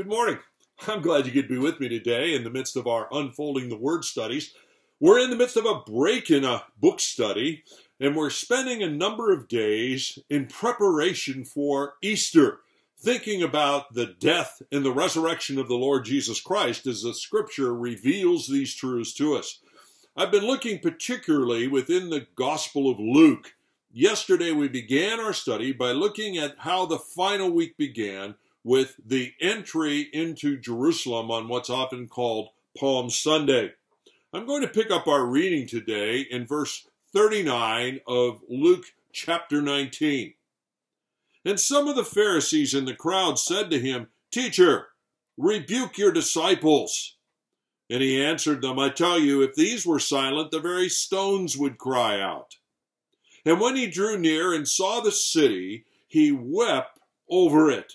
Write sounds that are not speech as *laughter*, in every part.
Good morning. I'm glad you could be with me today in the midst of our Unfolding the Word studies. We're in the midst of a break in a book study, and we're spending a number of days in preparation for Easter, thinking about the death and the resurrection of the Lord Jesus Christ as the scripture reveals these truths to us. I've been looking particularly within the Gospel of Luke. Yesterday we began our study by looking at how the final week began with the entry into Jerusalem on what's often called Palm Sunday. I'm going to pick up our reading today in verse 39 of Luke chapter 19. And some of the Pharisees in the crowd said to him, Teacher, rebuke your disciples. And he answered them, I tell you, if these were silent, the very stones would cry out. And when he drew near and saw the city, he wept over it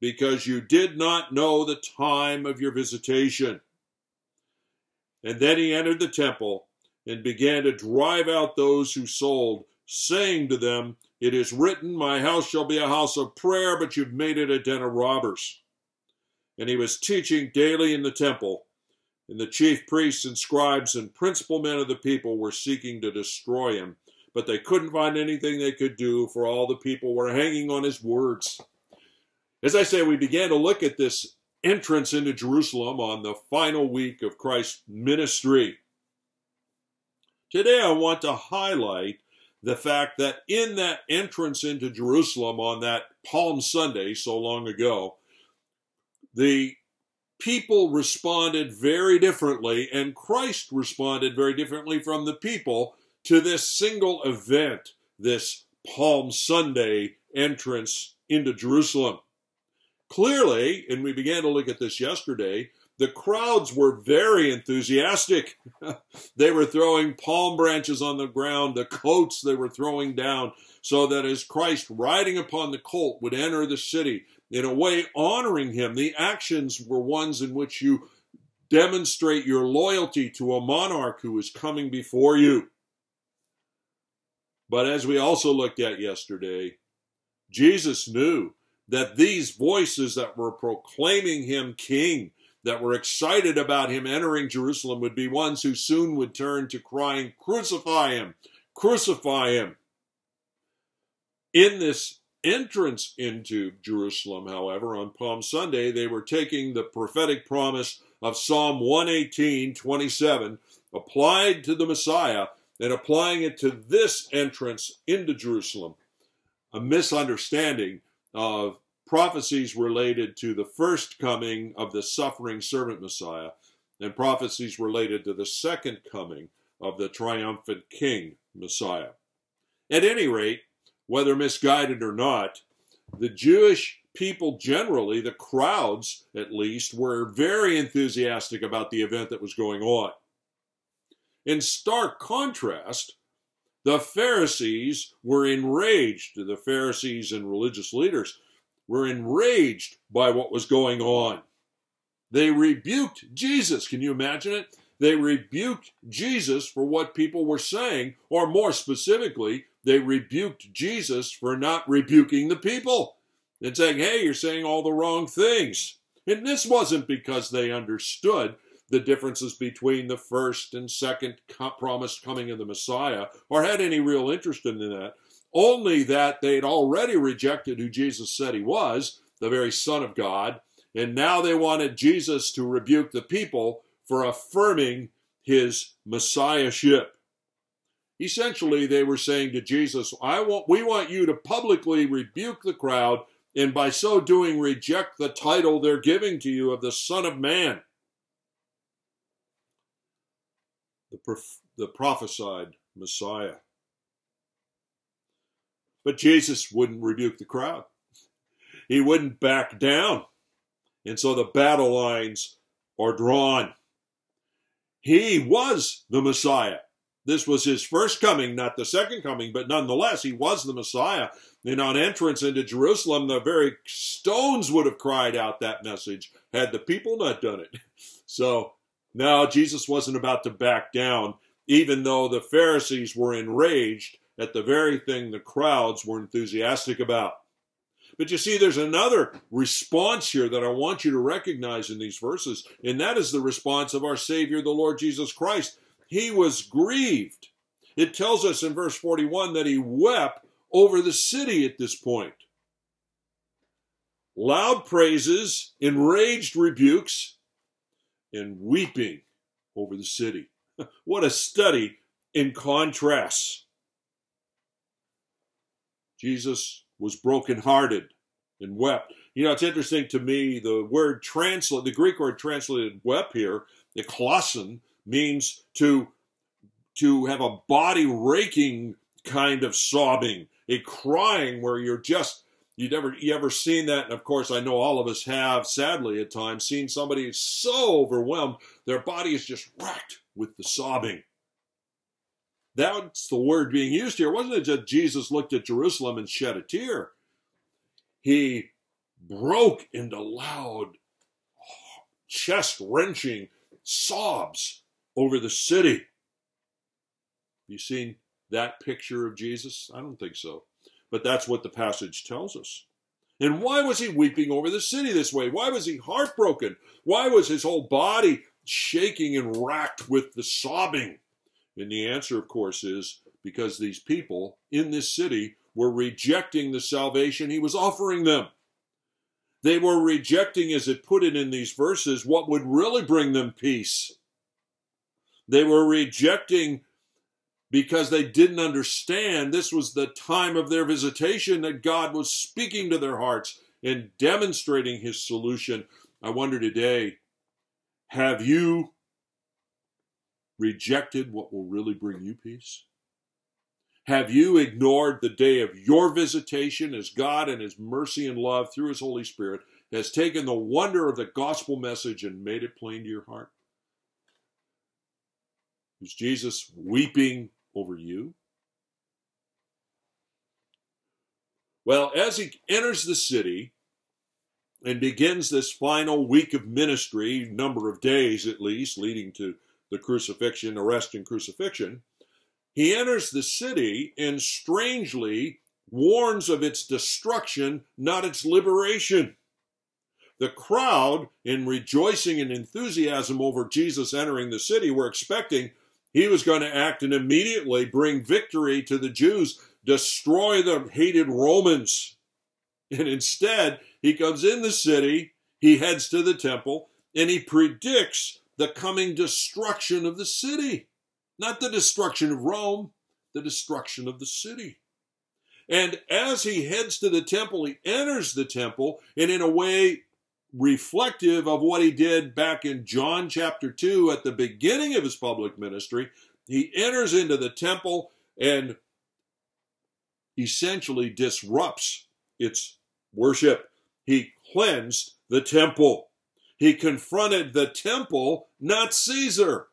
because you did not know the time of your visitation. And then he entered the temple and began to drive out those who sold, saying to them, It is written, My house shall be a house of prayer, but you've made it a den of robbers. And he was teaching daily in the temple, and the chief priests and scribes and principal men of the people were seeking to destroy him, but they couldn't find anything they could do, for all the people were hanging on his words. As I say, we began to look at this entrance into Jerusalem on the final week of Christ's ministry. Today, I want to highlight the fact that in that entrance into Jerusalem on that Palm Sunday so long ago, the people responded very differently, and Christ responded very differently from the people to this single event, this Palm Sunday entrance into Jerusalem. Clearly, and we began to look at this yesterday, the crowds were very enthusiastic. *laughs* they were throwing palm branches on the ground, the coats they were throwing down, so that as Christ riding upon the colt would enter the city, in a way honoring him. The actions were ones in which you demonstrate your loyalty to a monarch who is coming before you. But as we also looked at yesterday, Jesus knew that these voices that were proclaiming him king, that were excited about him entering Jerusalem, would be ones who soon would turn to crying, Crucify him! Crucify him! In this entrance into Jerusalem, however, on Palm Sunday, they were taking the prophetic promise of Psalm 118 27, applied to the Messiah, and applying it to this entrance into Jerusalem. A misunderstanding of prophecies related to the first coming of the suffering servant Messiah and prophecies related to the second coming of the triumphant king Messiah. At any rate, whether misguided or not, the Jewish people generally, the crowds at least, were very enthusiastic about the event that was going on. In stark contrast, the Pharisees were enraged. The Pharisees and religious leaders were enraged by what was going on. They rebuked Jesus. Can you imagine it? They rebuked Jesus for what people were saying, or more specifically, they rebuked Jesus for not rebuking the people and saying, hey, you're saying all the wrong things. And this wasn't because they understood the differences between the first and second promised coming of the Messiah or had any real interest in that. Only that they'd already rejected who Jesus said he was, the very Son of God, and now they wanted Jesus to rebuke the people for affirming his messiahship. Essentially, they were saying to Jesus, I want, we want you to publicly rebuke the crowd and by so doing reject the title they're giving to you of the Son of Man. The, the prophesied Messiah. But Jesus wouldn't rebuke the crowd. He wouldn't back down. And so the battle lines are drawn. he was the Messiah. This was his first coming, not the second coming, but nonetheless, he was the Messiah. And on entrance into Jerusalem, the very stones would have cried out that message had the people not done it. *laughs* So now Jesus wasn't about to back down, even though the Pharisees were enraged at the very thing the crowds were enthusiastic about. But you see, there's another response here that I want you to recognize in these verses, and that is the response of our Savior, the Lord Jesus Christ. He was grieved. It tells us in verse 41 that he wept over the city at this point. Loud praises, enraged rebukes, and weeping over the city. *laughs* What a study in contrasts. Jesus was brokenhearted and wept. You know, it's interesting to me, the word translate, the Greek word translated wept here, the klassen, means to, to have a body raking kind of sobbing, a crying where you're just, you'd ever, you ever seen that? And of course, I know all of us have, sadly at times, seen somebody so overwhelmed, their body is just racked with the sobbing. That's the word being used here. Wasn't it that Jesus looked at Jerusalem and shed a tear? He broke into loud, chest wrenching sobs over the city. You seen that picture of Jesus? I don't think so. But that's what the passage tells us. And why was he weeping over the city this way? Why was he heartbroken? Why was his whole body shaking and racked with the sobbing? And the answer, of course, is because these people in this city were rejecting the salvation he was offering them. They were rejecting, as it put it in these verses, what would really bring them peace. They were rejecting because they didn't understand this was the time of their visitation that God was speaking to their hearts and demonstrating his solution. I wonder today, have you rejected what will really bring you peace? Have you ignored the day of your visitation as God and His mercy and love through His Holy Spirit has taken the wonder of the gospel message and made it plain to your heart? Is Jesus weeping over you? Well, as he enters the city and begins this final week of ministry, number of days at least, leading to the crucifixion, arrest, and crucifixion, he enters the city and strangely warns of its destruction, not its liberation. The crowd, in rejoicing and enthusiasm over Jesus entering the city, were expecting he was going to act and immediately bring victory to the Jews, destroy the hated Romans. And instead, he comes in the city, he heads to the temple, and he predicts the coming destruction of the city. Not the destruction of Rome, the destruction of the city. And as he heads to the temple, he enters the temple, and in a way reflective of what he did back in John chapter 2 at the beginning of his public ministry, he enters into the temple and essentially disrupts its worship. He cleansed the temple. He confronted the temple, not Caesar.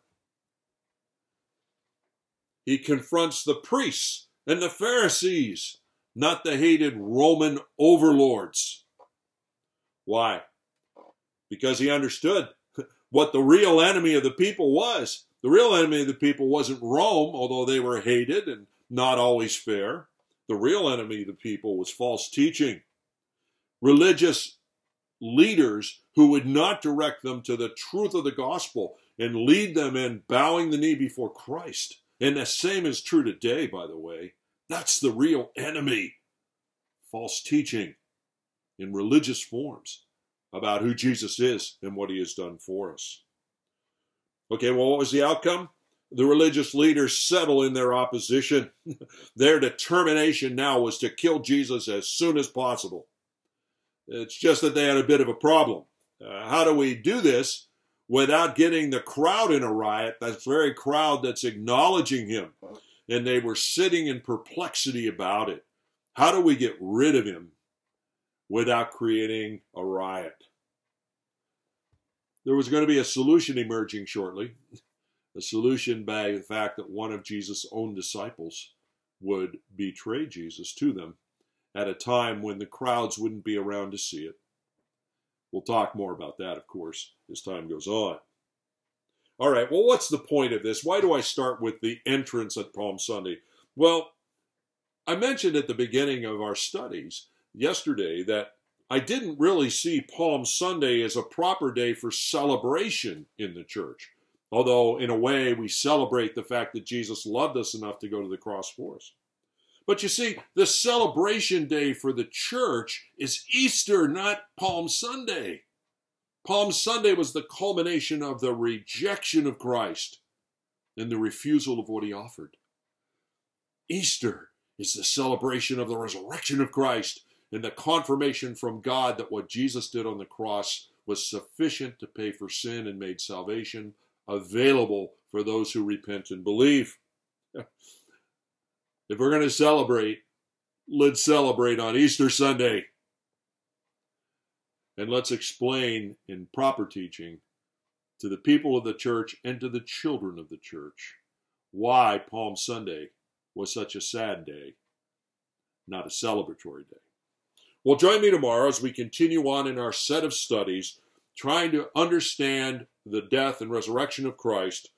He confronts the priests and the Pharisees, not the hated Roman overlords. Why? Because he understood what the real enemy of the people was. The real enemy of the people wasn't Rome, although they were hated and not always fair. The real enemy of the people was false teaching. Religious leaders who would not direct them to the truth of the gospel and lead them in bowing the knee before Christ. And the same is true today, by the way. That's the real enemy. False teaching in religious forms about who Jesus is and what he has done for us. Okay, well, what was the outcome? The religious leaders settle in their opposition. *laughs* their determination now was to kill Jesus as soon as possible. It's just that they had a bit of a problem. Uh, how do we do this without getting the crowd in a riot? That very crowd that's acknowledging him. And they were sitting in perplexity about it. How do we get rid of him without creating a riot? There was going to be a solution emerging shortly. a solution by the fact that one of Jesus' own disciples would betray Jesus to them at a time when the crowds wouldn't be around to see it. We'll talk more about that, of course, as time goes on. All right, well, what's the point of this? Why do I start with the entrance at Palm Sunday? Well, I mentioned at the beginning of our studies yesterday that I didn't really see Palm Sunday as a proper day for celebration in the church. Although, in a way, we celebrate the fact that Jesus loved us enough to go to the cross for us. But you see, the celebration day for the church is Easter, not Palm Sunday. Palm Sunday was the culmination of the rejection of Christ and the refusal of what he offered. Easter is the celebration of the resurrection of Christ and the confirmation from God that what Jesus did on the cross was sufficient to pay for sin and made salvation available for those who repent and believe. *laughs* if we're going to celebrate, let's celebrate on Easter Sunday. And let's explain in proper teaching to the people of the church and to the children of the church why Palm Sunday was such a sad day, not a celebratory day. Well, join me tomorrow as we continue on in our set of studies trying to understand the death and resurrection of Christ,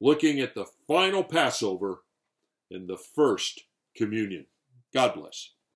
looking at the final Passover and the first communion. God bless.